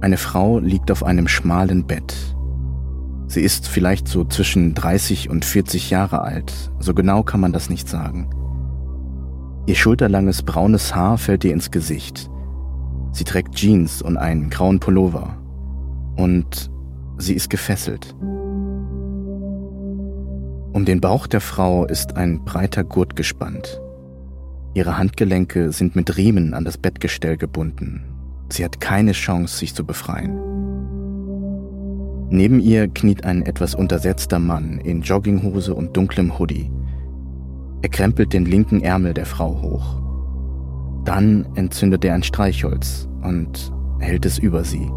Eine Frau liegt auf einem schmalen Bett. Sie ist vielleicht so zwischen 30 und 40 Jahre alt, so genau kann man das nicht sagen. Ihr schulterlanges braunes Haar fällt ihr ins Gesicht. Sie trägt Jeans und einen grauen Pullover. Und sie ist gefesselt. Um den Bauch der Frau ist ein breiter Gurt gespannt. Ihre Handgelenke sind mit Riemen an das Bettgestell gebunden. Sie hat keine Chance, sich zu befreien. Neben ihr kniet ein etwas untersetzter Mann in Jogginghose und dunklem Hoodie. Er krempelt den linken Ärmel der Frau hoch. Dann entzündet er ein Streichholz und hält es über sie.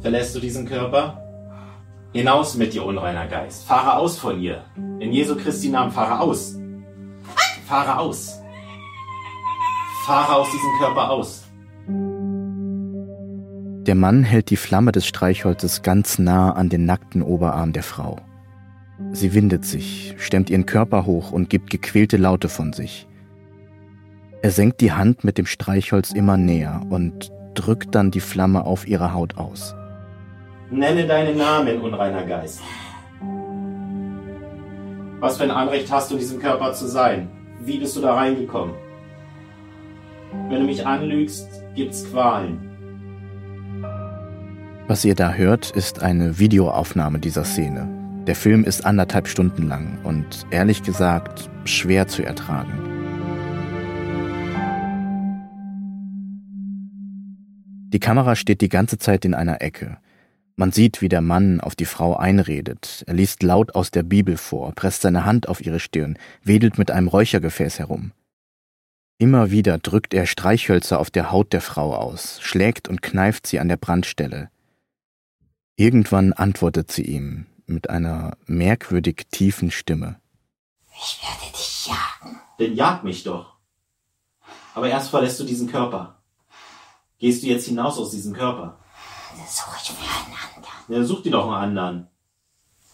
Verlässt du diesen Körper? Hinaus mit dir, unreiner Geist. Fahre aus von ihr. In Jesu Christi Namen fahre aus. Fahre aus. Fahre aus diesem Körper aus. Der Mann hält die Flamme des Streichholzes ganz nah an den nackten Oberarm der Frau. Sie windet sich, stemmt ihren Körper hoch und gibt gequälte Laute von sich. Er senkt die Hand mit dem Streichholz immer näher und drückt dann die Flamme auf ihre Haut aus. Nenne deinen Namen, unreiner Geist. Was für ein Anrecht hast du, in diesem Körper zu sein? Wie bist du da reingekommen? Wenn du mich anlügst, gibt's Qualen. Was ihr da hört, ist eine Videoaufnahme dieser Szene. Der Film ist anderthalb Stunden lang und ehrlich gesagt schwer zu ertragen. Die Kamera steht die ganze Zeit in einer Ecke. Man sieht, wie der Mann auf die Frau einredet. Er liest laut aus der Bibel vor, presst seine Hand auf ihre Stirn, wedelt mit einem Räuchergefäß herum. Immer wieder drückt er Streichhölzer auf der Haut der Frau aus, schlägt und kneift sie an der Brandstelle. Irgendwann antwortet sie ihm mit einer merkwürdig tiefen Stimme. Ich werde dich jagen. Denn jag mich doch. Aber erst verlässt du diesen Körper. Gehst du jetzt hinaus aus diesem Körper? Dann suche ich mir einen anderen. Ja, dann such dir doch einen anderen.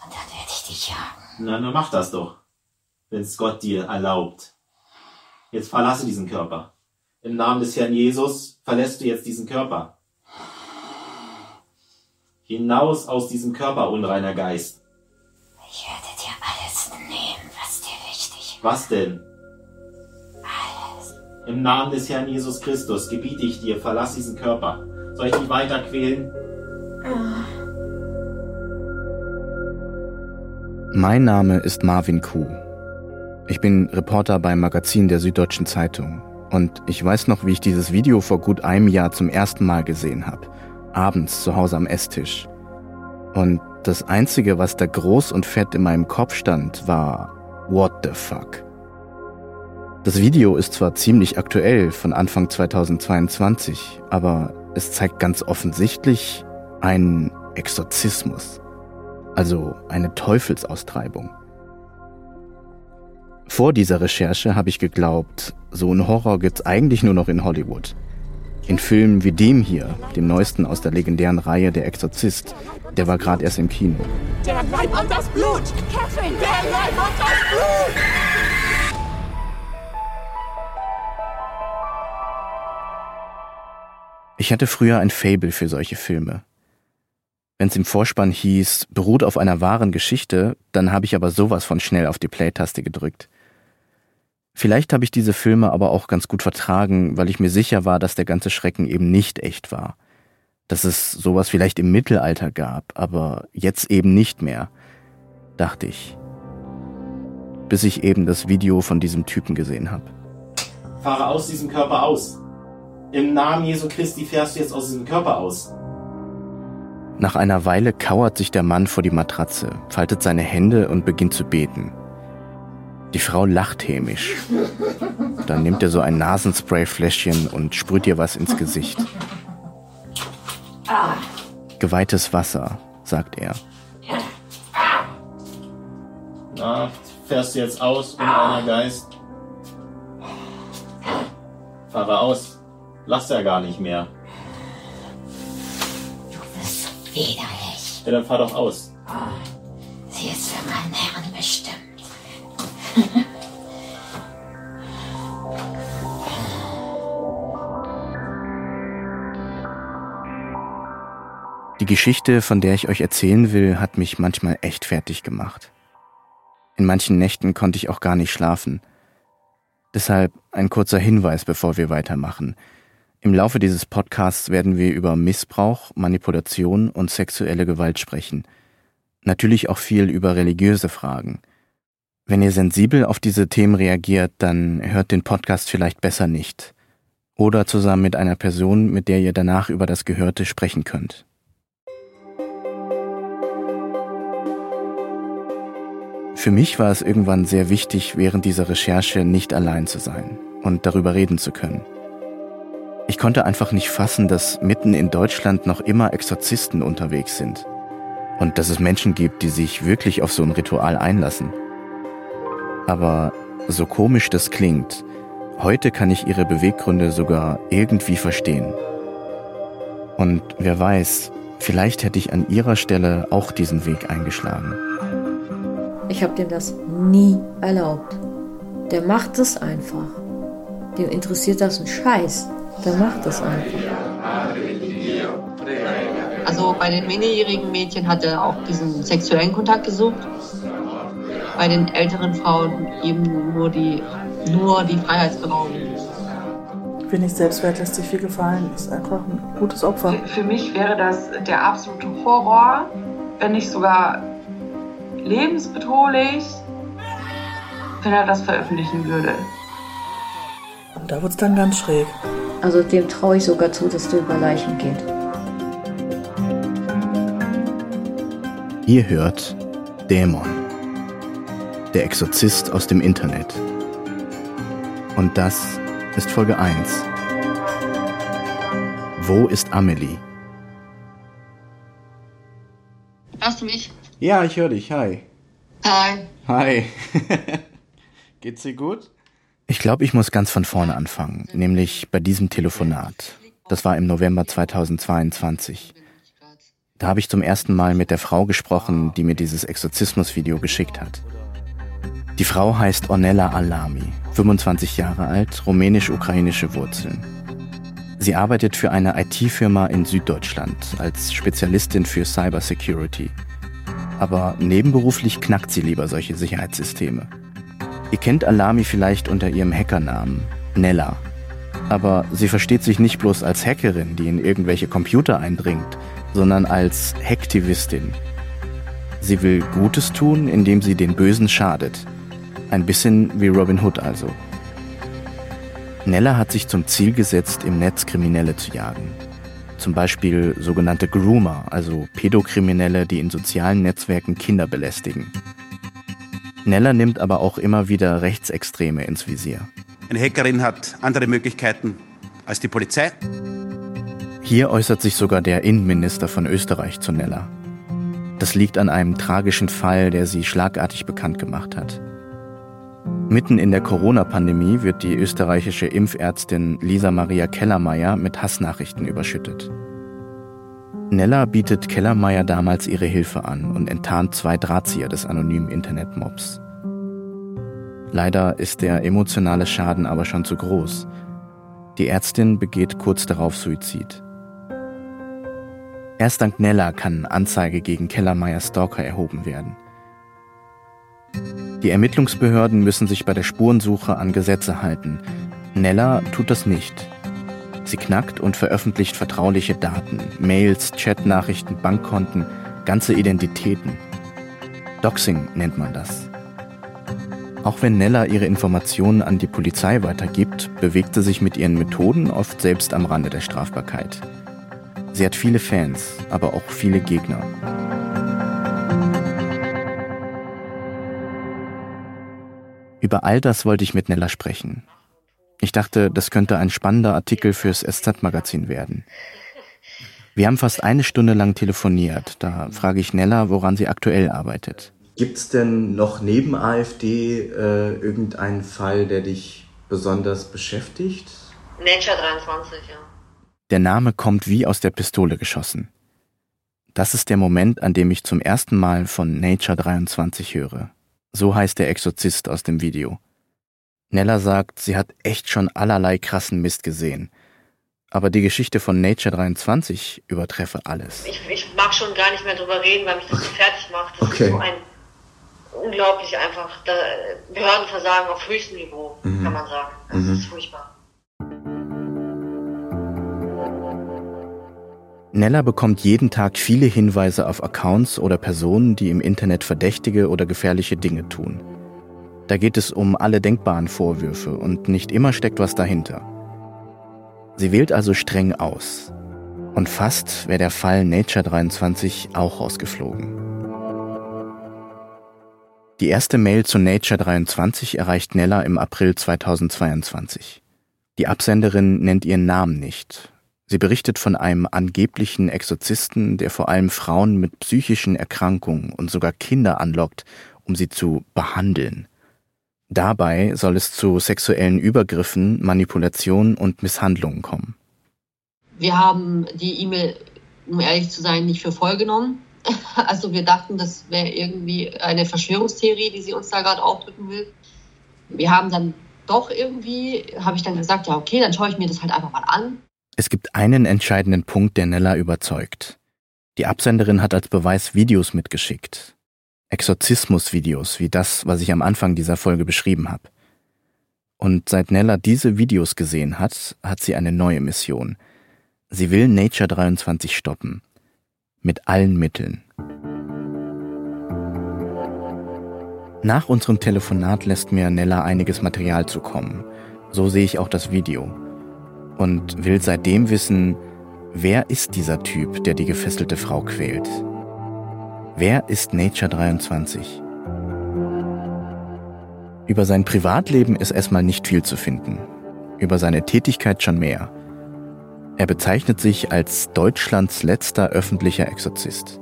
Und dann werde ich dich jagen. Na, dann mach das doch. Wenn es Gott dir erlaubt. Jetzt verlasse diesen Körper. Im Namen des Herrn Jesus verlässt du jetzt diesen Körper. Hinaus aus diesem Körper, unreiner Geist. Ich werde dir alles nehmen, was dir wichtig Was denn? Alles. Im Namen des Herrn Jesus Christus gebiete ich dir, verlass diesen Körper. Soll ich dich weiter quälen? Mein Name ist Marvin Kuh. Ich bin Reporter beim Magazin der Süddeutschen Zeitung. Und ich weiß noch, wie ich dieses Video vor gut einem Jahr zum ersten Mal gesehen habe. Abends zu Hause am Esstisch. Und das Einzige, was da groß und fett in meinem Kopf stand, war What the fuck? Das Video ist zwar ziemlich aktuell von Anfang 2022, aber es zeigt ganz offensichtlich einen Exorzismus, also eine Teufelsaustreibung. Vor dieser Recherche habe ich geglaubt, so ein Horror gibt's eigentlich nur noch in Hollywood. In Filmen wie dem hier, dem neuesten aus der legendären Reihe Der Exorzist, der war gerade erst im Kino. Der Leib und das Blut! Catherine! Der Leib und das Blut! Ich hatte früher ein Fable für solche Filme. Wenn's im Vorspann hieß, beruht auf einer wahren Geschichte, dann habe ich aber sowas von schnell auf die Play-Taste gedrückt. Vielleicht habe ich diese Filme aber auch ganz gut vertragen, weil ich mir sicher war, dass der ganze Schrecken eben nicht echt war. Dass es sowas vielleicht im Mittelalter gab, aber jetzt eben nicht mehr, dachte ich. Bis ich eben das Video von diesem Typen gesehen habe. Fahre aus diesem Körper aus. Im Namen Jesu Christi fährst du jetzt aus diesem Körper aus. Nach einer Weile kauert sich der Mann vor die Matratze, faltet seine Hände und beginnt zu beten. Die Frau lacht hämisch. Dann nimmt er so ein Nasenspray-Fläschchen und sprüht ihr was ins Gesicht. Geweihtes Wasser, sagt er. Na, fährst du jetzt aus, unreiner Geist? Fahre aus. Lass ja gar nicht mehr. Du bist so widerlich. Ja, dann fahr doch aus. Die Geschichte, von der ich euch erzählen will, hat mich manchmal echt fertig gemacht. In manchen Nächten konnte ich auch gar nicht schlafen. Deshalb ein kurzer Hinweis, bevor wir weitermachen. Im Laufe dieses Podcasts werden wir über Missbrauch, Manipulation und sexuelle Gewalt sprechen. Natürlich auch viel über religiöse Fragen. Wenn ihr sensibel auf diese Themen reagiert, dann hört den Podcast vielleicht besser nicht. Oder zusammen mit einer Person, mit der ihr danach über das Gehörte sprechen könnt. Für mich war es irgendwann sehr wichtig, während dieser Recherche nicht allein zu sein und darüber reden zu können. Ich konnte einfach nicht fassen, dass mitten in Deutschland noch immer Exorzisten unterwegs sind und dass es Menschen gibt, die sich wirklich auf so ein Ritual einlassen. Aber so komisch das klingt, heute kann ich ihre Beweggründe sogar irgendwie verstehen. Und wer weiß, vielleicht hätte ich an ihrer Stelle auch diesen Weg eingeschlagen. Ich habe dem das nie erlaubt. Der macht es einfach. Dem interessiert das ein Scheiß. Der macht das einfach. Also bei den minderjährigen Mädchen hat er auch diesen sexuellen Kontakt gesucht. Bei den älteren Frauen eben nur die, nur die Freiheitsberaubung. Ich bin nicht selbstwert, lässt sich viel gefallen, ist einfach ein gutes Opfer. Für, für mich wäre das der absolute Horror, wenn nicht sogar lebensbedrohlich, wenn er das veröffentlichen würde. Und da wird es dann ganz schräg. Also dem traue ich sogar zu, dass der über Leichen geht. Ihr hört Dämon, der Exorzist aus dem Internet. Und das ist Folge 1. Wo ist Amelie? Hörst du mich? Ja, ich höre dich. Hi. Hi. Hi. Geht's dir gut? Ich glaube, ich muss ganz von vorne anfangen, nämlich bei diesem Telefonat. Das war im November 2022. Da habe ich zum ersten Mal mit der Frau gesprochen, die mir dieses Exorzismusvideo geschickt hat. Die Frau heißt Ornella Alami, 25 Jahre alt, rumänisch-ukrainische Wurzeln. Sie arbeitet für eine IT-Firma in Süddeutschland als Spezialistin für Cybersecurity. Aber nebenberuflich knackt sie lieber solche Sicherheitssysteme. Ihr kennt Alami vielleicht unter ihrem Hackernamen, Nella. Aber sie versteht sich nicht bloß als Hackerin, die in irgendwelche Computer eindringt, sondern als Hacktivistin. Sie will Gutes tun, indem sie den Bösen schadet. Ein bisschen wie Robin Hood also. Nella hat sich zum Ziel gesetzt, im Netz Kriminelle zu jagen. Zum Beispiel sogenannte Groomer, also Pädokriminelle, die in sozialen Netzwerken Kinder belästigen. Nella nimmt aber auch immer wieder Rechtsextreme ins Visier. Eine Hackerin hat andere Möglichkeiten als die Polizei. Hier äußert sich sogar der Innenminister von Österreich zu Nella. Das liegt an einem tragischen Fall, der sie schlagartig bekannt gemacht hat. Mitten in der Corona-Pandemie wird die österreichische Impfärztin Lisa Maria Kellermeier mit Hassnachrichten überschüttet. Nella bietet Kellermeier damals ihre Hilfe an und enttarnt zwei Drahtzieher des anonymen Internetmobs. Leider ist der emotionale Schaden aber schon zu groß. Die Ärztin begeht kurz darauf Suizid. Erst dank Nella kann Anzeige gegen Kellermeyers Stalker erhoben werden. Die Ermittlungsbehörden müssen sich bei der Spurensuche an Gesetze halten. Nella tut das nicht. Sie knackt und veröffentlicht vertrauliche Daten, Mails, Chatnachrichten, Bankkonten, ganze Identitäten. Doxing nennt man das. Auch wenn Nella ihre Informationen an die Polizei weitergibt, bewegt sie sich mit ihren Methoden oft selbst am Rande der Strafbarkeit. Sie hat viele Fans, aber auch viele Gegner. Über all das wollte ich mit Nella sprechen. Ich dachte, das könnte ein spannender Artikel fürs SZ-Magazin werden. Wir haben fast eine Stunde lang telefoniert. Da frage ich Nella, woran sie aktuell arbeitet. Gibt es denn noch neben AfD äh, irgendeinen Fall, der dich besonders beschäftigt? Nature 23, ja. Der Name kommt wie aus der Pistole geschossen. Das ist der Moment, an dem ich zum ersten Mal von Nature 23 höre. So heißt der Exorzist aus dem Video. Nella sagt, sie hat echt schon allerlei krassen Mist gesehen. aber die Geschichte von Nature 23 übertreffe alles. Ich, ich mag schon gar nicht mehr drüber reden, weil mich das so fertig macht. Das Okay. ist so ein unglaublich einfach da, Behördenversagen auf höchstem Niveau, Mhm. kann man sagen. Das Mhm. ist furchtbar. Nella bekommt jeden Tag viele Hinweise auf Accounts oder Personen, die im Internet verdächtige oder gefährliche Dinge tun. Da geht es um alle denkbaren Vorwürfe und nicht immer steckt was dahinter. Sie wählt also streng aus. Und fast wäre der Fall Nature 23 auch rausgeflogen. Die erste Mail zu Nature 23 erreicht Nella im April 2022. Die Absenderin nennt ihren Namen nicht. Sie berichtet von einem angeblichen Exorzisten, der vor allem Frauen mit psychischen Erkrankungen und sogar Kinder anlockt, um sie zu behandeln. Dabei soll es zu sexuellen Übergriffen, Manipulationen und Misshandlungen kommen. Wir haben die E-Mail, um ehrlich zu sein, nicht für voll genommen. Also wir dachten, das wäre irgendwie eine Verschwörungstheorie, die sie uns da gerade aufdrücken will. Wir haben dann doch irgendwie, habe ich dann gesagt, ja okay, dann schaue ich mir das halt einfach mal an. Es gibt einen entscheidenden Punkt, der Nella überzeugt. Die Absenderin hat als Beweis Videos mitgeschickt. Exorzismus-Videos, wie das, was ich am Anfang dieser Folge beschrieben habe. Und seit Nella diese Videos gesehen hat, hat sie eine neue Mission. Sie will Nature 23 stoppen. Mit allen Mitteln. Nach unserem Telefonat lässt mir Nella einiges Material zukommen. So sehe ich auch das Video. Und will seitdem wissen, wer ist dieser Typ, der die gefesselte Frau quält? Wer ist Nature 23? Über sein Privatleben ist erstmal nicht viel zu finden. Über seine Tätigkeit schon mehr. Er bezeichnet sich als Deutschlands letzter öffentlicher Exorzist.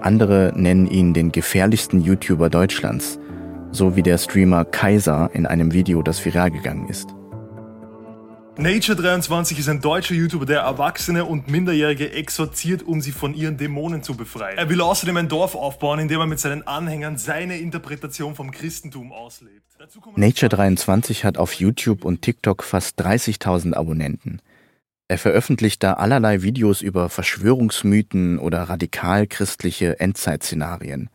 Andere nennen ihn den gefährlichsten YouTuber Deutschlands, so wie der Streamer Kaiser in einem Video, das viral gegangen ist. Nature23 ist ein deutscher YouTuber, der Erwachsene und Minderjährige exorziert, um sie von ihren Dämonen zu befreien. Er will außerdem ein Dorf aufbauen, in dem er mit seinen Anhängern seine Interpretation vom Christentum auslebt. Dazu kommen Nature 23 hat auf YouTube und TikTok fast 30.000 Abonnenten. Er veröffentlicht da allerlei Videos über Verschwörungsmythen oder radikal-christliche Endzeitszenarien.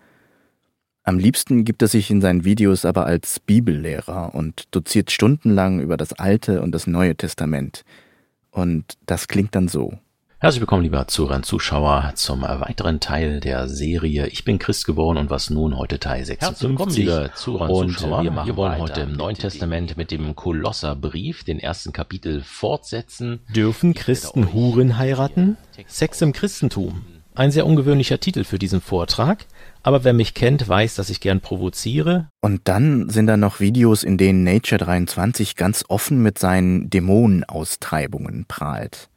Am liebsten gibt er sich in seinen Videos aber als Bibellehrer und doziert stundenlang über das Alte und das Neue Testament. Und das klingt dann so. Herzlich willkommen, lieber Zuhörer und Zuschauer, zum weiteren Teil der Serie Ich bin Christ geworden und was nun heute Teil 56. Herzlich willkommen, liebe Zuhörer und und Zuschauer. wir, Wir wir wollen heute im Neuen Testament mit dem Kolosserbrief, den ersten Kapitel, fortsetzen. Dürfen Christen Huren heiraten? Sex im Christentum. Ein sehr ungewöhnlicher Titel für diesen Vortrag, aber wer mich kennt, weiß, dass ich gern provoziere. Und dann sind da noch Videos, in denen Nature 23 ganz offen mit seinen Dämonenaustreibungen prahlt.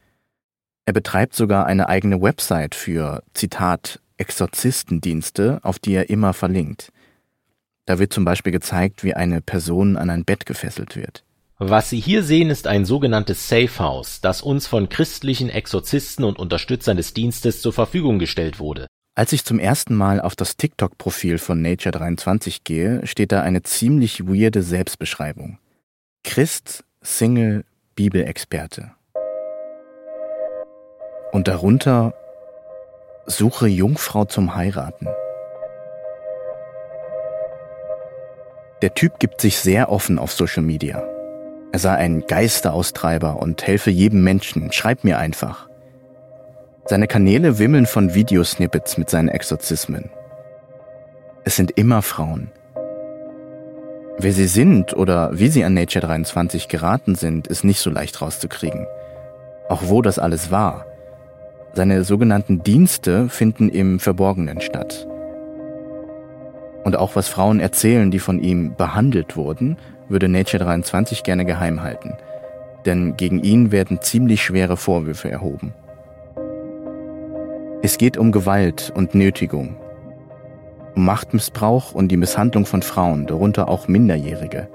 Er betreibt sogar eine eigene Website für, Zitat, Exorzistendienste, auf die er immer verlinkt. Da wird zum Beispiel gezeigt, wie eine Person an ein Bett gefesselt wird. Was Sie hier sehen, ist ein sogenanntes Safe House, das uns von christlichen Exorzisten und Unterstützern des Dienstes zur Verfügung gestellt wurde. Als ich zum ersten Mal auf das TikTok-Profil von Nature23 gehe, steht da eine ziemlich weirde Selbstbeschreibung. Christ, Single, Bibelexperte. Und darunter Suche Jungfrau zum Heiraten. Der Typ gibt sich sehr offen auf Social Media. Er sei ein Geisteraustreiber und helfe jedem Menschen, schreib mir einfach. Seine Kanäle wimmeln von Videosnippets mit seinen Exorzismen. Es sind immer Frauen. Wer sie sind oder wie sie an Nature 23 geraten sind, ist nicht so leicht rauszukriegen. Auch wo das alles war. Seine sogenannten Dienste finden im Verborgenen statt. Und auch was Frauen erzählen, die von ihm behandelt wurden, würde Nature 23 gerne geheim halten. Denn gegen ihn werden ziemlich schwere Vorwürfe erhoben. Es geht um Gewalt und Nötigung, um Machtmissbrauch und die Misshandlung von Frauen, darunter auch Minderjährige,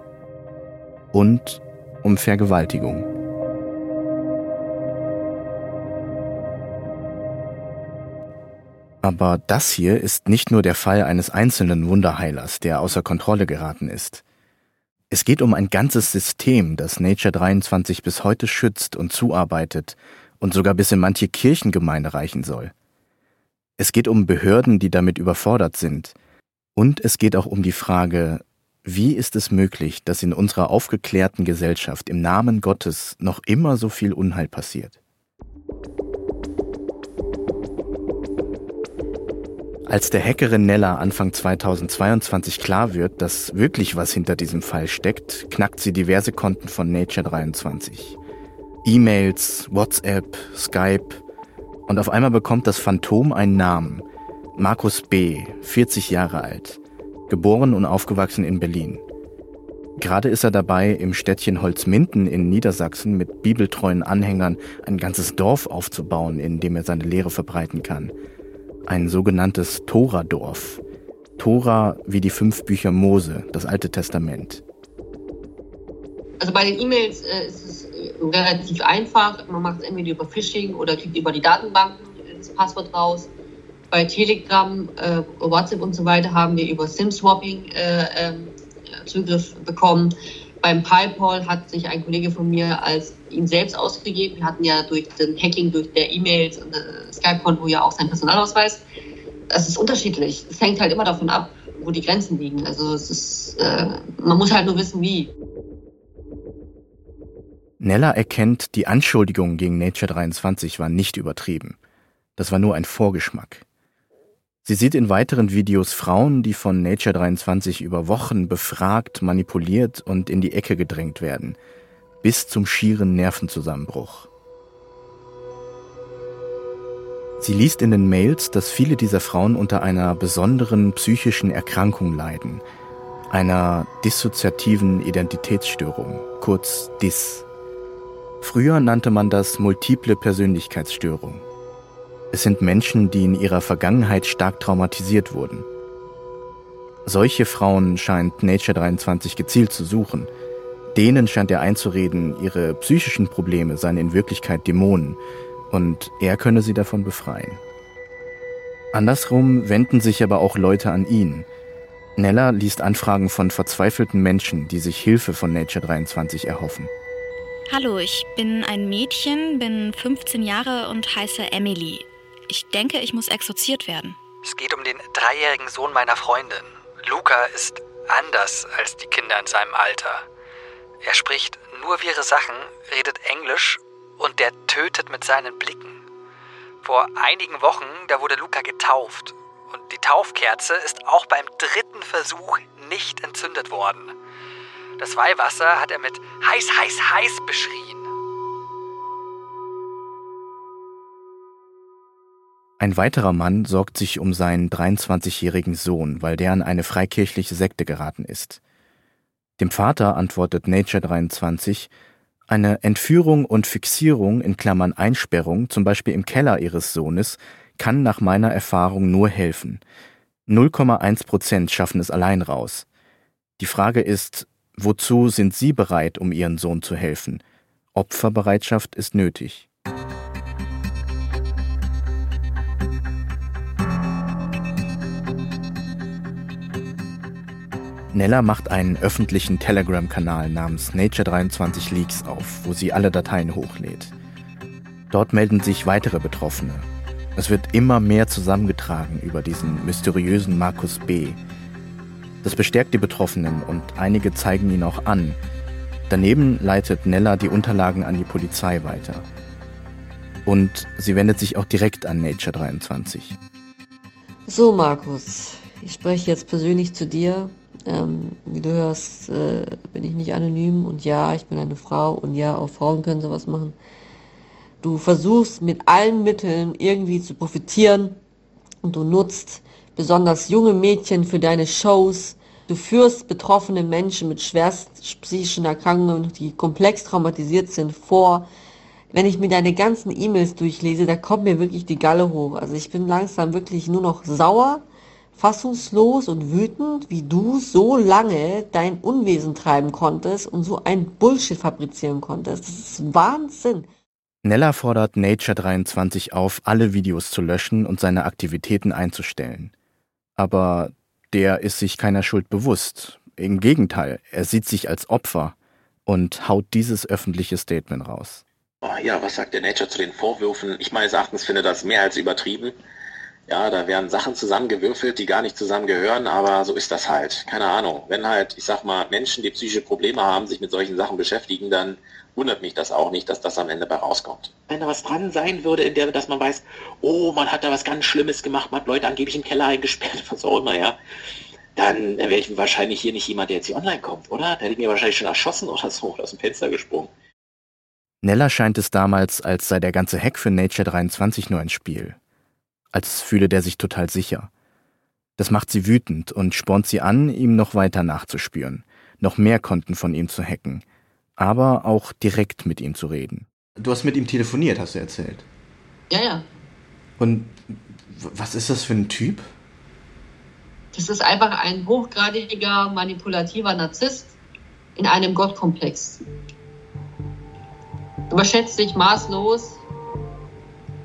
und um Vergewaltigung. Aber das hier ist nicht nur der Fall eines einzelnen Wunderheilers, der außer Kontrolle geraten ist. Es geht um ein ganzes System, das Nature 23 bis heute schützt und zuarbeitet und sogar bis in manche Kirchengemeinde reichen soll. Es geht um Behörden, die damit überfordert sind. Und es geht auch um die Frage, wie ist es möglich, dass in unserer aufgeklärten Gesellschaft im Namen Gottes noch immer so viel Unheil passiert? Als der Hackerin Nella Anfang 2022 klar wird, dass wirklich was hinter diesem Fall steckt, knackt sie diverse Konten von Nature 23. E-Mails, WhatsApp, Skype und auf einmal bekommt das Phantom einen Namen. Markus B., 40 Jahre alt, geboren und aufgewachsen in Berlin. Gerade ist er dabei, im Städtchen Holzminden in Niedersachsen mit bibeltreuen Anhängern ein ganzes Dorf aufzubauen, in dem er seine Lehre verbreiten kann – ein sogenanntes Tora-Dorf. Tora wie die fünf Bücher Mose, das Alte Testament. Also bei den E-Mails äh, ist es relativ einfach. Man macht es entweder über Phishing oder kriegt über die Datenbanken das Passwort raus. Bei Telegram, äh, WhatsApp und so weiter haben wir über SIM-Swapping äh, ähm, Zugriff bekommen. Beim PayPal hat sich ein Kollege von mir als ihn selbst ausgegeben. Wir hatten ja durch den Hacking, durch der E-Mails und äh, Skype-Konto ja auch seinen Personalausweis. Es ist unterschiedlich. Es hängt halt immer davon ab, wo die Grenzen liegen. Also es ist, äh, man muss halt nur wissen, wie. Nella erkennt, die Anschuldigungen gegen Nature 23 waren nicht übertrieben. Das war nur ein Vorgeschmack. Sie sieht in weiteren Videos Frauen, die von Nature 23 über Wochen befragt, manipuliert und in die Ecke gedrängt werden, bis zum schieren Nervenzusammenbruch. Sie liest in den Mails, dass viele dieser Frauen unter einer besonderen psychischen Erkrankung leiden, einer dissoziativen Identitätsstörung, kurz DIS. Früher nannte man das multiple Persönlichkeitsstörung. Es sind Menschen, die in ihrer Vergangenheit stark traumatisiert wurden. Solche Frauen scheint Nature 23 gezielt zu suchen. Denen scheint er einzureden, ihre psychischen Probleme seien in Wirklichkeit Dämonen und er könne sie davon befreien. Andersrum wenden sich aber auch Leute an ihn. Nella liest Anfragen von verzweifelten Menschen, die sich Hilfe von Nature 23 erhoffen. Hallo, ich bin ein Mädchen, bin 15 Jahre und heiße Emily. Ich denke, ich muss exorziert werden. Es geht um den dreijährigen Sohn meiner Freundin. Luca ist anders als die Kinder in seinem Alter. Er spricht nur wirre Sachen, redet Englisch und der tötet mit seinen Blicken. Vor einigen Wochen, da wurde Luca getauft. Und die Taufkerze ist auch beim dritten Versuch nicht entzündet worden. Das Weihwasser hat er mit heiß, heiß, heiß beschrien. Ein weiterer Mann sorgt sich um seinen 23-jährigen Sohn, weil der an eine freikirchliche Sekte geraten ist. Dem Vater antwortet Nature 23, eine Entführung und Fixierung in Klammern Einsperrung, zum Beispiel im Keller ihres Sohnes, kann nach meiner Erfahrung nur helfen. 0,1 Prozent schaffen es allein raus. Die Frage ist, wozu sind Sie bereit, um Ihren Sohn zu helfen? Opferbereitschaft ist nötig. Nella macht einen öffentlichen Telegram-Kanal namens Nature23 Leaks auf, wo sie alle Dateien hochlädt. Dort melden sich weitere Betroffene. Es wird immer mehr zusammengetragen über diesen mysteriösen Markus B. Das bestärkt die Betroffenen und einige zeigen ihn auch an. Daneben leitet Nella die Unterlagen an die Polizei weiter. Und sie wendet sich auch direkt an Nature 23. So, Markus, ich spreche jetzt persönlich zu dir ähm, wie du hörst, äh, bin ich nicht anonym und ja, ich bin eine Frau und ja, auch Frauen können sowas machen. Du versuchst mit allen Mitteln irgendwie zu profitieren und du nutzt besonders junge Mädchen für deine Shows. Du führst betroffene Menschen mit schwerst psychischen Erkrankungen, die komplex traumatisiert sind, vor. Wenn ich mir deine ganzen E-Mails durchlese, da kommt mir wirklich die Galle hoch. Also ich bin langsam wirklich nur noch sauer fassungslos und wütend, wie du so lange dein Unwesen treiben konntest und so ein Bullshit fabrizieren konntest. Das ist Wahnsinn. Nella fordert Nature 23 auf, alle Videos zu löschen und seine Aktivitäten einzustellen. Aber der ist sich keiner Schuld bewusst. Im Gegenteil, er sieht sich als Opfer und haut dieses öffentliche Statement raus. Oh, ja, was sagt der Nature zu den Vorwürfen? Ich meines Erachtens finde das mehr als übertrieben. Ja, da werden Sachen zusammengewürfelt, die gar nicht zusammengehören, aber so ist das halt. Keine Ahnung. Wenn halt, ich sag mal, Menschen, die psychische Probleme haben, sich mit solchen Sachen beschäftigen, dann wundert mich das auch nicht, dass das am Ende bei rauskommt. Wenn da was dran sein würde, in der, dass man weiß, oh, man hat da was ganz Schlimmes gemacht, man hat Leute angeblich im Keller eingesperrt, was auch immer, ja, dann wäre ich wahrscheinlich hier nicht jemand, der jetzt hier online kommt, oder? Da hätte ich mir wahrscheinlich schon erschossen oder so, oder aus dem Fenster gesprungen. Nella scheint es damals, als sei der ganze Hack für Nature 23 nur ein Spiel als fühle der sich total sicher. Das macht sie wütend und spornt sie an, ihm noch weiter nachzuspüren, noch mehr Konten von ihm zu hacken, aber auch direkt mit ihm zu reden. Du hast mit ihm telefoniert, hast du erzählt. Ja, ja. Und was ist das für ein Typ? Das ist einfach ein hochgradiger manipulativer Narzisst in einem Gottkomplex. Überschätzt sich maßlos,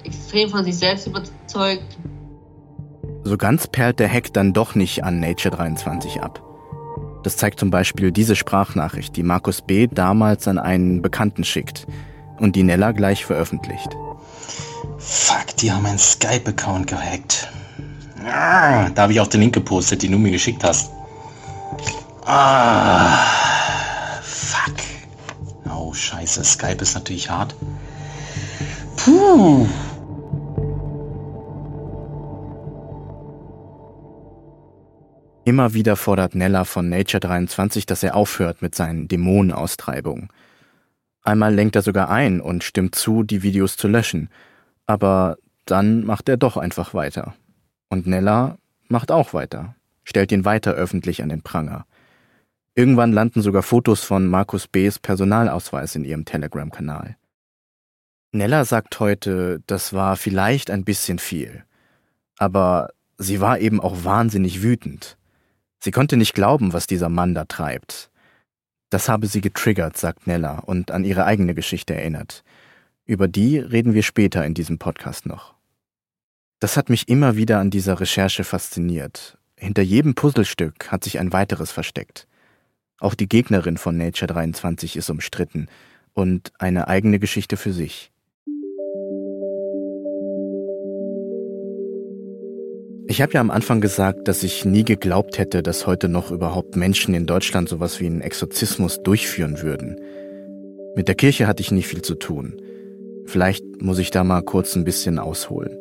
extrem von sich selbst überzeugt. So ganz perlt der Hack dann doch nicht an Nature 23 ab. Das zeigt zum Beispiel diese Sprachnachricht, die Markus B. damals an einen Bekannten schickt und die Nella gleich veröffentlicht. Fuck, die haben meinen Skype-Account gehackt. Ah, da habe ich auch den Link gepostet, den du mir geschickt hast. Ah, fuck. Oh, scheiße, Skype ist natürlich hart. Puh. Immer wieder fordert Nella von Nature 23, dass er aufhört mit seinen Dämonenaustreibungen. Einmal lenkt er sogar ein und stimmt zu, die Videos zu löschen. Aber dann macht er doch einfach weiter. Und Nella macht auch weiter, stellt ihn weiter öffentlich an den Pranger. Irgendwann landen sogar Fotos von Markus B.'s Personalausweis in ihrem Telegram-Kanal. Nella sagt heute, das war vielleicht ein bisschen viel. Aber sie war eben auch wahnsinnig wütend. Sie konnte nicht glauben, was dieser Mann da treibt. Das habe sie getriggert, sagt Nella und an ihre eigene Geschichte erinnert. Über die reden wir später in diesem Podcast noch. Das hat mich immer wieder an dieser Recherche fasziniert. Hinter jedem Puzzlestück hat sich ein weiteres versteckt. Auch die Gegnerin von Nature 23 ist umstritten und eine eigene Geschichte für sich. Ich habe ja am Anfang gesagt, dass ich nie geglaubt hätte, dass heute noch überhaupt Menschen in Deutschland sowas wie einen Exorzismus durchführen würden. Mit der Kirche hatte ich nicht viel zu tun. Vielleicht muss ich da mal kurz ein bisschen ausholen.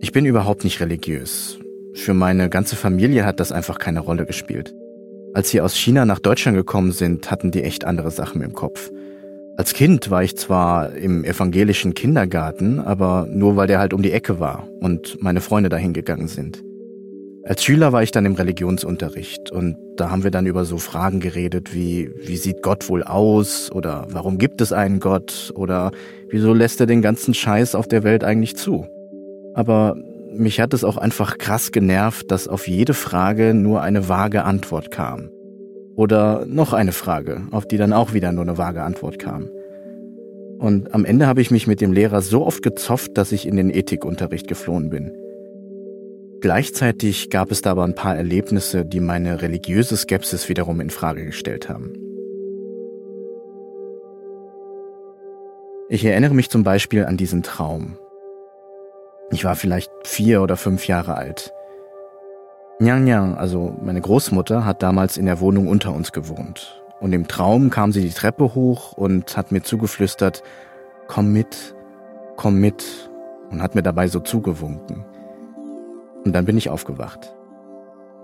Ich bin überhaupt nicht religiös. Für meine ganze Familie hat das einfach keine Rolle gespielt. Als sie aus China nach Deutschland gekommen sind, hatten die echt andere Sachen im Kopf. Als Kind war ich zwar im evangelischen Kindergarten, aber nur weil der halt um die Ecke war und meine Freunde dahin gegangen sind. Als Schüler war ich dann im Religionsunterricht und da haben wir dann über so Fragen geredet wie, wie sieht Gott wohl aus oder warum gibt es einen Gott oder wieso lässt er den ganzen Scheiß auf der Welt eigentlich zu? Aber mich hat es auch einfach krass genervt, dass auf jede Frage nur eine vage Antwort kam. Oder noch eine Frage, auf die dann auch wieder nur eine vage Antwort kam. Und am Ende habe ich mich mit dem Lehrer so oft gezofft, dass ich in den Ethikunterricht geflohen bin. Gleichzeitig gab es da aber ein paar Erlebnisse, die meine religiöse Skepsis wiederum in Frage gestellt haben. Ich erinnere mich zum Beispiel an diesen Traum. Ich war vielleicht vier oder fünf Jahre alt. Nyang Nyang, also meine Großmutter, hat damals in der Wohnung unter uns gewohnt. Und im Traum kam sie die Treppe hoch und hat mir zugeflüstert, komm mit, komm mit, und hat mir dabei so zugewunken. Und dann bin ich aufgewacht.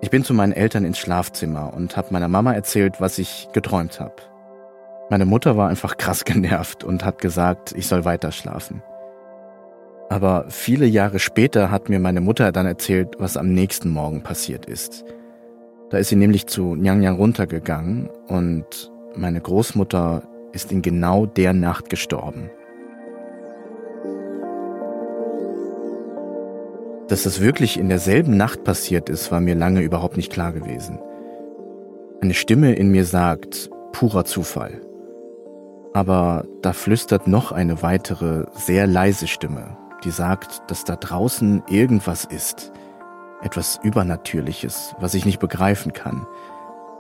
Ich bin zu meinen Eltern ins Schlafzimmer und habe meiner Mama erzählt, was ich geträumt habe. Meine Mutter war einfach krass genervt und hat gesagt, ich soll weiter schlafen. Aber viele Jahre später hat mir meine Mutter dann erzählt, was am nächsten Morgen passiert ist. Da ist sie nämlich zu Nyang Nyang runtergegangen und meine Großmutter ist in genau der Nacht gestorben. Dass das wirklich in derselben Nacht passiert ist, war mir lange überhaupt nicht klar gewesen. Eine Stimme in mir sagt, purer Zufall. Aber da flüstert noch eine weitere, sehr leise Stimme, die sagt, dass da draußen irgendwas ist. Etwas Übernatürliches, was ich nicht begreifen kann.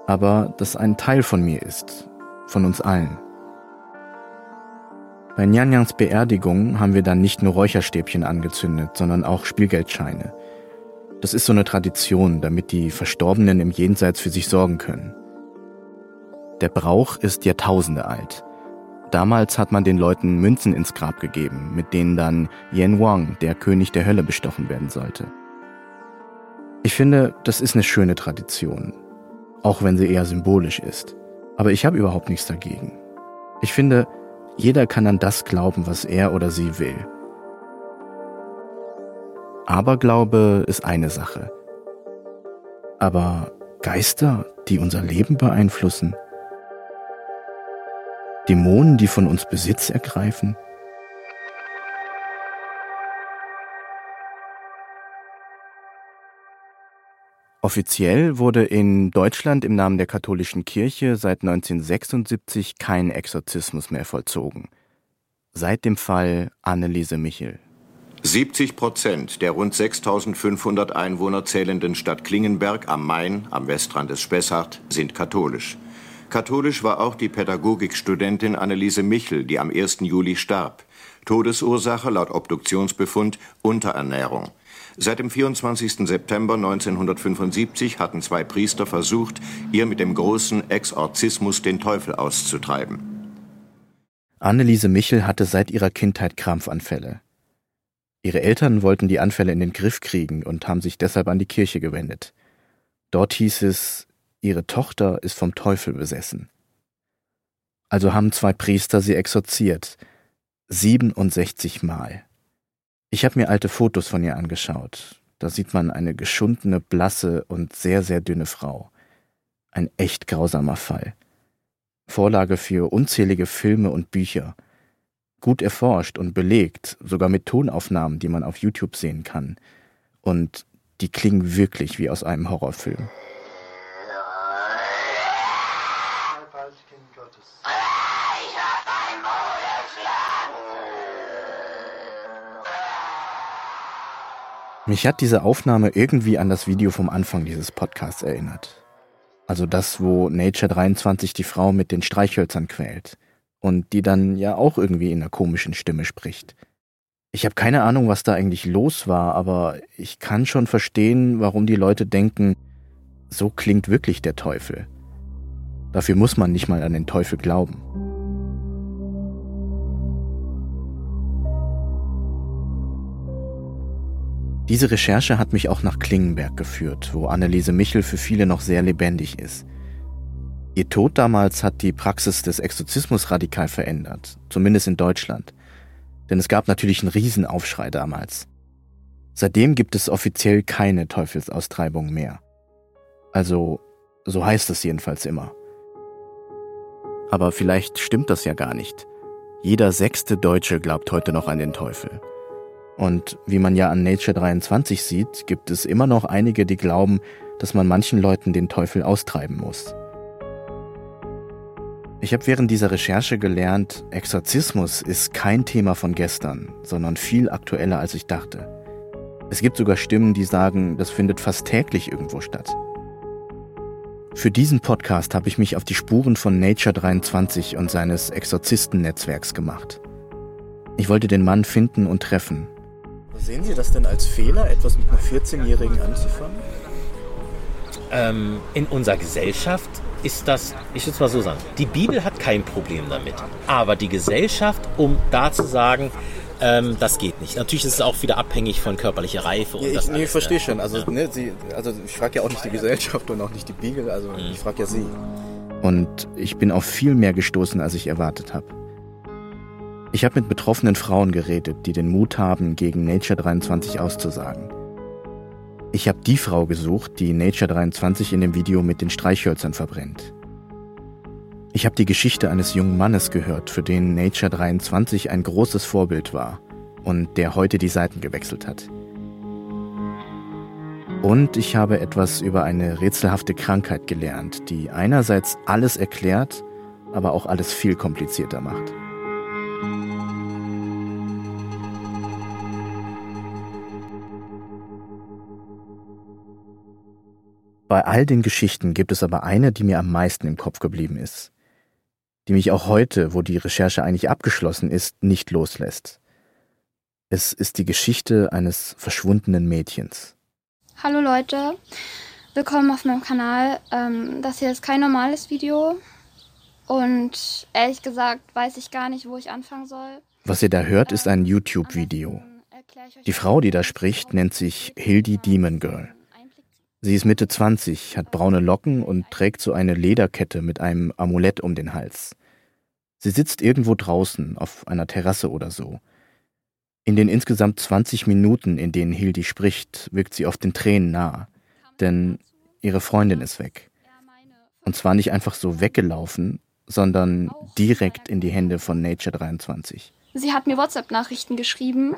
aber das ein Teil von mir ist, von uns allen. Bei Nyanyangs Beerdigung haben wir dann nicht nur Räucherstäbchen angezündet, sondern auch Spielgeldscheine. Das ist so eine Tradition, damit die Verstorbenen im Jenseits für sich sorgen können. Der Brauch ist Jahrtausende alt. Damals hat man den Leuten Münzen ins Grab gegeben, mit denen dann Yen Wang, der König der Hölle, bestochen werden sollte. Ich finde, das ist eine schöne Tradition, auch wenn sie eher symbolisch ist. Aber ich habe überhaupt nichts dagegen. Ich finde, jeder kann an das glauben, was er oder sie will. Aberglaube ist eine Sache. Aber Geister, die unser Leben beeinflussen, Dämonen, die von uns Besitz ergreifen? Offiziell wurde in Deutschland im Namen der katholischen Kirche seit 1976 kein Exorzismus mehr vollzogen. Seit dem Fall Anneliese Michel. 70 Prozent der rund 6500 Einwohner zählenden Stadt Klingenberg am Main, am Westrand des Spessart, sind katholisch. Katholisch war auch die Pädagogikstudentin Anneliese Michel, die am 1. Juli starb. Todesursache laut Obduktionsbefund Unterernährung. Seit dem 24. September 1975 hatten zwei Priester versucht, ihr mit dem großen Exorzismus den Teufel auszutreiben. Anneliese Michel hatte seit ihrer Kindheit Krampfanfälle. Ihre Eltern wollten die Anfälle in den Griff kriegen und haben sich deshalb an die Kirche gewendet. Dort hieß es, ihre Tochter ist vom Teufel besessen. Also haben zwei Priester sie exorziert. 67 Mal. Ich habe mir alte Fotos von ihr angeschaut. Da sieht man eine geschundene, blasse und sehr, sehr dünne Frau. Ein echt grausamer Fall. Vorlage für unzählige Filme und Bücher. Gut erforscht und belegt, sogar mit Tonaufnahmen, die man auf YouTube sehen kann. Und die klingen wirklich wie aus einem Horrorfilm. Mich hat diese Aufnahme irgendwie an das Video vom Anfang dieses Podcasts erinnert. Also das, wo Nature 23 die Frau mit den Streichhölzern quält und die dann ja auch irgendwie in einer komischen Stimme spricht. Ich habe keine Ahnung, was da eigentlich los war, aber ich kann schon verstehen, warum die Leute denken, so klingt wirklich der Teufel. Dafür muss man nicht mal an den Teufel glauben. Diese Recherche hat mich auch nach Klingenberg geführt, wo Anneliese Michel für viele noch sehr lebendig ist. Ihr Tod damals hat die Praxis des Exorzismus radikal verändert, zumindest in Deutschland. Denn es gab natürlich einen Riesenaufschrei damals. Seitdem gibt es offiziell keine Teufelsaustreibung mehr. Also, so heißt es jedenfalls immer. Aber vielleicht stimmt das ja gar nicht. Jeder sechste Deutsche glaubt heute noch an den Teufel. Und wie man ja an Nature 23 sieht, gibt es immer noch einige, die glauben, dass man manchen Leuten den Teufel austreiben muss. Ich habe während dieser Recherche gelernt, Exorzismus ist kein Thema von gestern, sondern viel aktueller als ich dachte. Es gibt sogar Stimmen, die sagen, das findet fast täglich irgendwo statt. Für diesen Podcast habe ich mich auf die Spuren von Nature 23 und seines Exorzistennetzwerks gemacht. Ich wollte den Mann finden und treffen Sehen Sie das denn als Fehler, etwas mit einer 14-Jährigen anzufangen? Ähm, in unserer Gesellschaft ist das, ich würde es mal so sagen, die Bibel hat kein Problem damit. Aber die Gesellschaft, um da zu sagen, ähm, das geht nicht. Natürlich ist es auch wieder abhängig von körperlicher Reife. Und ja, ich, das nee, alles, ich verstehe ne? schon. Also, ja. ne, Sie, also ich frage ja auch nicht die Gesellschaft und auch nicht die Bibel, also mhm. ich frage ja Sie. Und ich bin auf viel mehr gestoßen, als ich erwartet habe. Ich habe mit betroffenen Frauen geredet, die den Mut haben, gegen Nature 23 auszusagen. Ich habe die Frau gesucht, die Nature 23 in dem Video mit den Streichhölzern verbrennt. Ich habe die Geschichte eines jungen Mannes gehört, für den Nature 23 ein großes Vorbild war und der heute die Seiten gewechselt hat. Und ich habe etwas über eine rätselhafte Krankheit gelernt, die einerseits alles erklärt, aber auch alles viel komplizierter macht. Bei all den Geschichten gibt es aber eine, die mir am meisten im Kopf geblieben ist, die mich auch heute, wo die Recherche eigentlich abgeschlossen ist, nicht loslässt. Es ist die Geschichte eines verschwundenen Mädchens. Hallo Leute, willkommen auf meinem Kanal. Ähm, das hier ist kein normales Video und ehrlich gesagt weiß ich gar nicht, wo ich anfangen soll. Was ihr da hört, ist ein YouTube-Video. Die Frau, die da spricht, nennt sich Hildy Demon Girl. Sie ist Mitte 20, hat braune Locken und trägt so eine Lederkette mit einem Amulett um den Hals. Sie sitzt irgendwo draußen, auf einer Terrasse oder so. In den insgesamt 20 Minuten, in denen Hildi spricht, wirkt sie oft den Tränen nah. Denn ihre Freundin ist weg. Und zwar nicht einfach so weggelaufen, sondern direkt in die Hände von Nature 23. Sie hat mir WhatsApp-Nachrichten geschrieben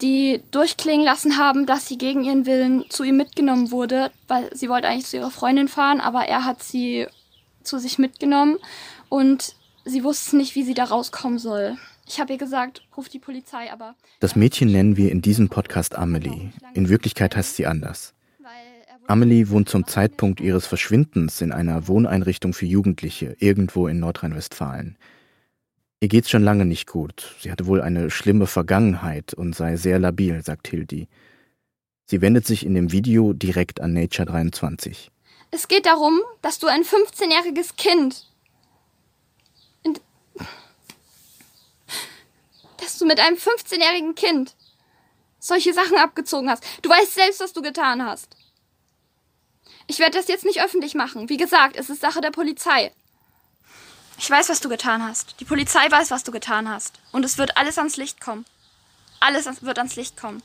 die durchklingen lassen haben, dass sie gegen ihren Willen zu ihm mitgenommen wurde, weil sie wollte eigentlich zu ihrer Freundin fahren, aber er hat sie zu sich mitgenommen und sie wusste nicht, wie sie da rauskommen soll. Ich habe ihr gesagt, ruf die Polizei, aber. Das Mädchen nennen wir in diesem Podcast Amelie. In Wirklichkeit heißt sie anders. Amelie wohnt zum Zeitpunkt ihres Verschwindens in einer Wohneinrichtung für Jugendliche irgendwo in Nordrhein-Westfalen. Ihr geht's schon lange nicht gut. Sie hatte wohl eine schlimme Vergangenheit und sei sehr labil, sagt Hildi. Sie wendet sich in dem Video direkt an Nature 23. Es geht darum, dass du ein 15-jähriges Kind. dass du mit einem 15-jährigen Kind solche Sachen abgezogen hast. Du weißt selbst, was du getan hast. Ich werde das jetzt nicht öffentlich machen. Wie gesagt, es ist Sache der Polizei. Ich weiß, was du getan hast. Die Polizei weiß, was du getan hast. Und es wird alles ans Licht kommen. Alles wird ans Licht kommen.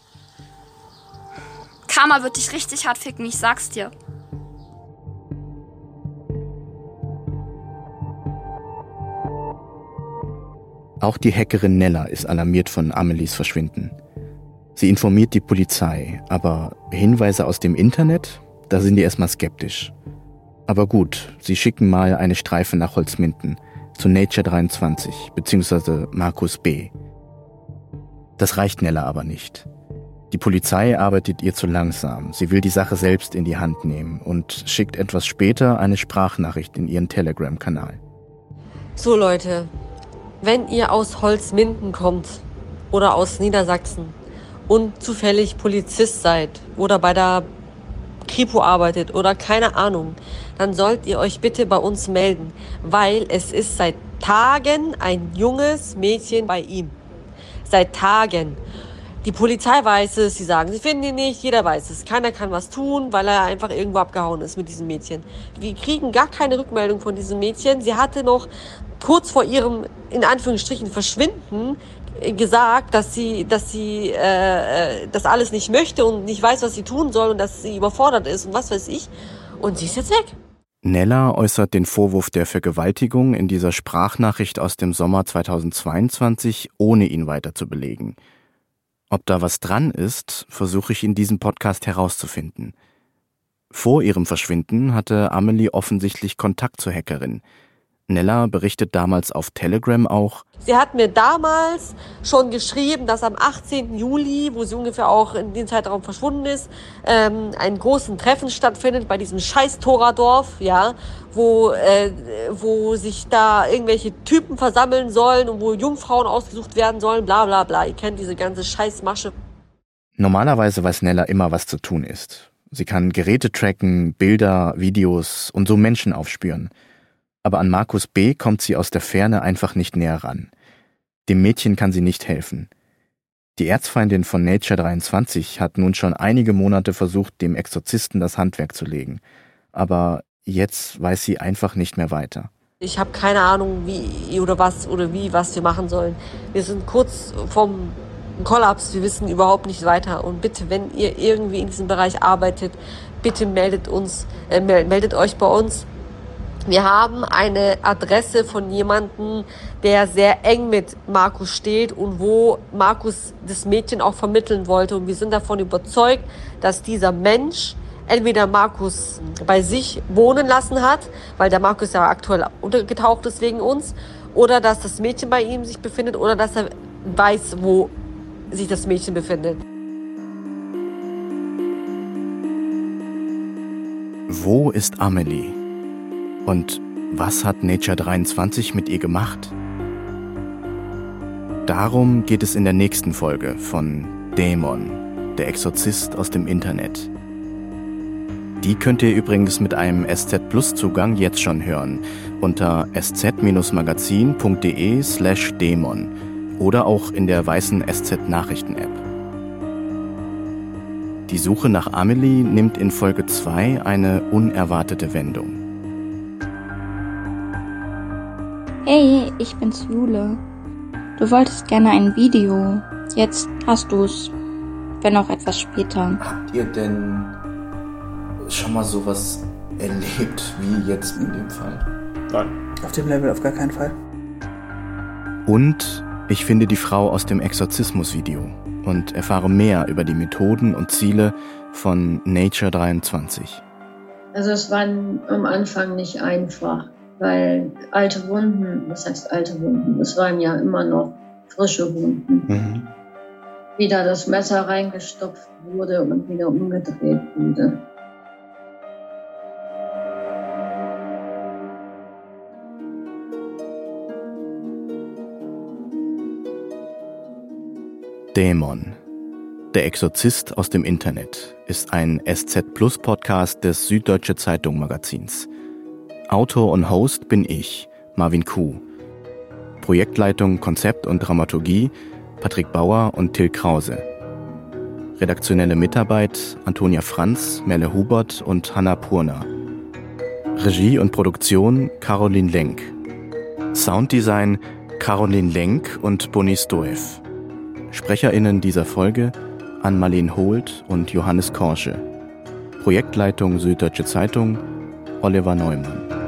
Karma wird dich richtig hart ficken, ich sag's dir. Auch die Hackerin Nella ist alarmiert von Amelies Verschwinden. Sie informiert die Polizei, aber Hinweise aus dem Internet, da sind die erstmal skeptisch. Aber gut, sie schicken mal eine Streife nach Holzminden zu Nature 23 bzw. Markus B. Das reicht Nella aber nicht. Die Polizei arbeitet ihr zu langsam. Sie will die Sache selbst in die Hand nehmen und schickt etwas später eine Sprachnachricht in ihren Telegram-Kanal. So Leute, wenn ihr aus Holzminden kommt oder aus Niedersachsen und zufällig Polizist seid oder bei der Kripo arbeitet oder keine Ahnung, dann sollt ihr euch bitte bei uns melden, weil es ist seit Tagen ein junges Mädchen bei ihm. Seit Tagen. Die Polizei weiß es, sie sagen, sie finden ihn nicht, jeder weiß es. Keiner kann was tun, weil er einfach irgendwo abgehauen ist mit diesem Mädchen. Wir kriegen gar keine Rückmeldung von diesem Mädchen. Sie hatte noch kurz vor ihrem, in Anführungsstrichen, Verschwinden gesagt, dass sie, dass sie äh, äh, das alles nicht möchte und nicht weiß, was sie tun soll und dass sie überfordert ist und was weiß ich. Und sie ist jetzt weg. Nella äußert den Vorwurf der Vergewaltigung in dieser Sprachnachricht aus dem Sommer 2022, ohne ihn weiter zu belegen. Ob da was dran ist, versuche ich in diesem Podcast herauszufinden. Vor ihrem Verschwinden hatte Amelie offensichtlich Kontakt zur Hackerin – Nella berichtet damals auf Telegram auch. Sie hat mir damals schon geschrieben, dass am 18. Juli, wo sie ungefähr auch in dem Zeitraum verschwunden ist, ähm, ein großen Treffen stattfindet bei diesem scheiß Toradorf, ja, wo, äh, wo sich da irgendwelche Typen versammeln sollen und wo Jungfrauen ausgesucht werden sollen, bla bla bla. Ihr kennt diese ganze Scheißmasche. Normalerweise weiß Nella immer, was zu tun ist. Sie kann Geräte tracken, Bilder, Videos und so Menschen aufspüren aber an Markus B. kommt sie aus der Ferne einfach nicht näher ran. Dem Mädchen kann sie nicht helfen. Die Erzfeindin von Nature 23 hat nun schon einige Monate versucht, dem Exorzisten das Handwerk zu legen. Aber jetzt weiß sie einfach nicht mehr weiter. Ich habe keine Ahnung, wie oder was oder wie, was wir machen sollen. Wir sind kurz vom Kollaps, wir wissen überhaupt nicht weiter. Und bitte, wenn ihr irgendwie in diesem Bereich arbeitet, bitte meldet uns, äh, meldet euch bei uns. Wir haben eine Adresse von jemandem, der sehr eng mit Markus steht und wo Markus das Mädchen auch vermitteln wollte. Und wir sind davon überzeugt, dass dieser Mensch entweder Markus bei sich wohnen lassen hat, weil der Markus ja aktuell untergetaucht ist wegen uns, oder dass das Mädchen bei ihm sich befindet, oder dass er weiß, wo sich das Mädchen befindet. Wo ist Amelie? Und was hat Nature 23 mit ihr gemacht? Darum geht es in der nächsten Folge von Dämon, der Exorzist aus dem Internet. Die könnt ihr übrigens mit einem SZ Plus Zugang jetzt schon hören unter sz-magazin.de slash Dämon oder auch in der weißen SZ Nachrichten App. Die Suche nach Amelie nimmt in Folge 2 eine unerwartete Wendung. Hey, ich bin's Jule. Du wolltest gerne ein Video. Jetzt hast du's. Wenn auch etwas später. Habt ihr denn schon mal sowas erlebt wie jetzt in dem Fall? Nein. Auf dem Level auf gar keinen Fall. Und ich finde die Frau aus dem Exorzismus-Video und erfahre mehr über die Methoden und Ziele von Nature 23. Also es war am Anfang nicht einfach, weil alte Wunden, was heißt alte Wunden? Es waren ja immer noch frische Wunden. Mhm. Wieder das Messer reingestopft wurde und wieder umgedreht wurde. Dämon. Der Exorzist aus dem Internet ist ein SZ Plus Podcast des Süddeutsche Zeitung Magazins. Autor und Host bin ich, Marvin Kuh. Projektleitung, Konzept und Dramaturgie Patrick Bauer und Till Krause. Redaktionelle Mitarbeit Antonia Franz, Merle Hubert und Hanna Purner. Regie und Produktion Caroline Lenk. Sounddesign Caroline Lenk und Bonnie Stoev. SprecherInnen dieser Folge Ann-Marleen Holt und Johannes Korsche. Projektleitung Süddeutsche Zeitung Oliver Neumann.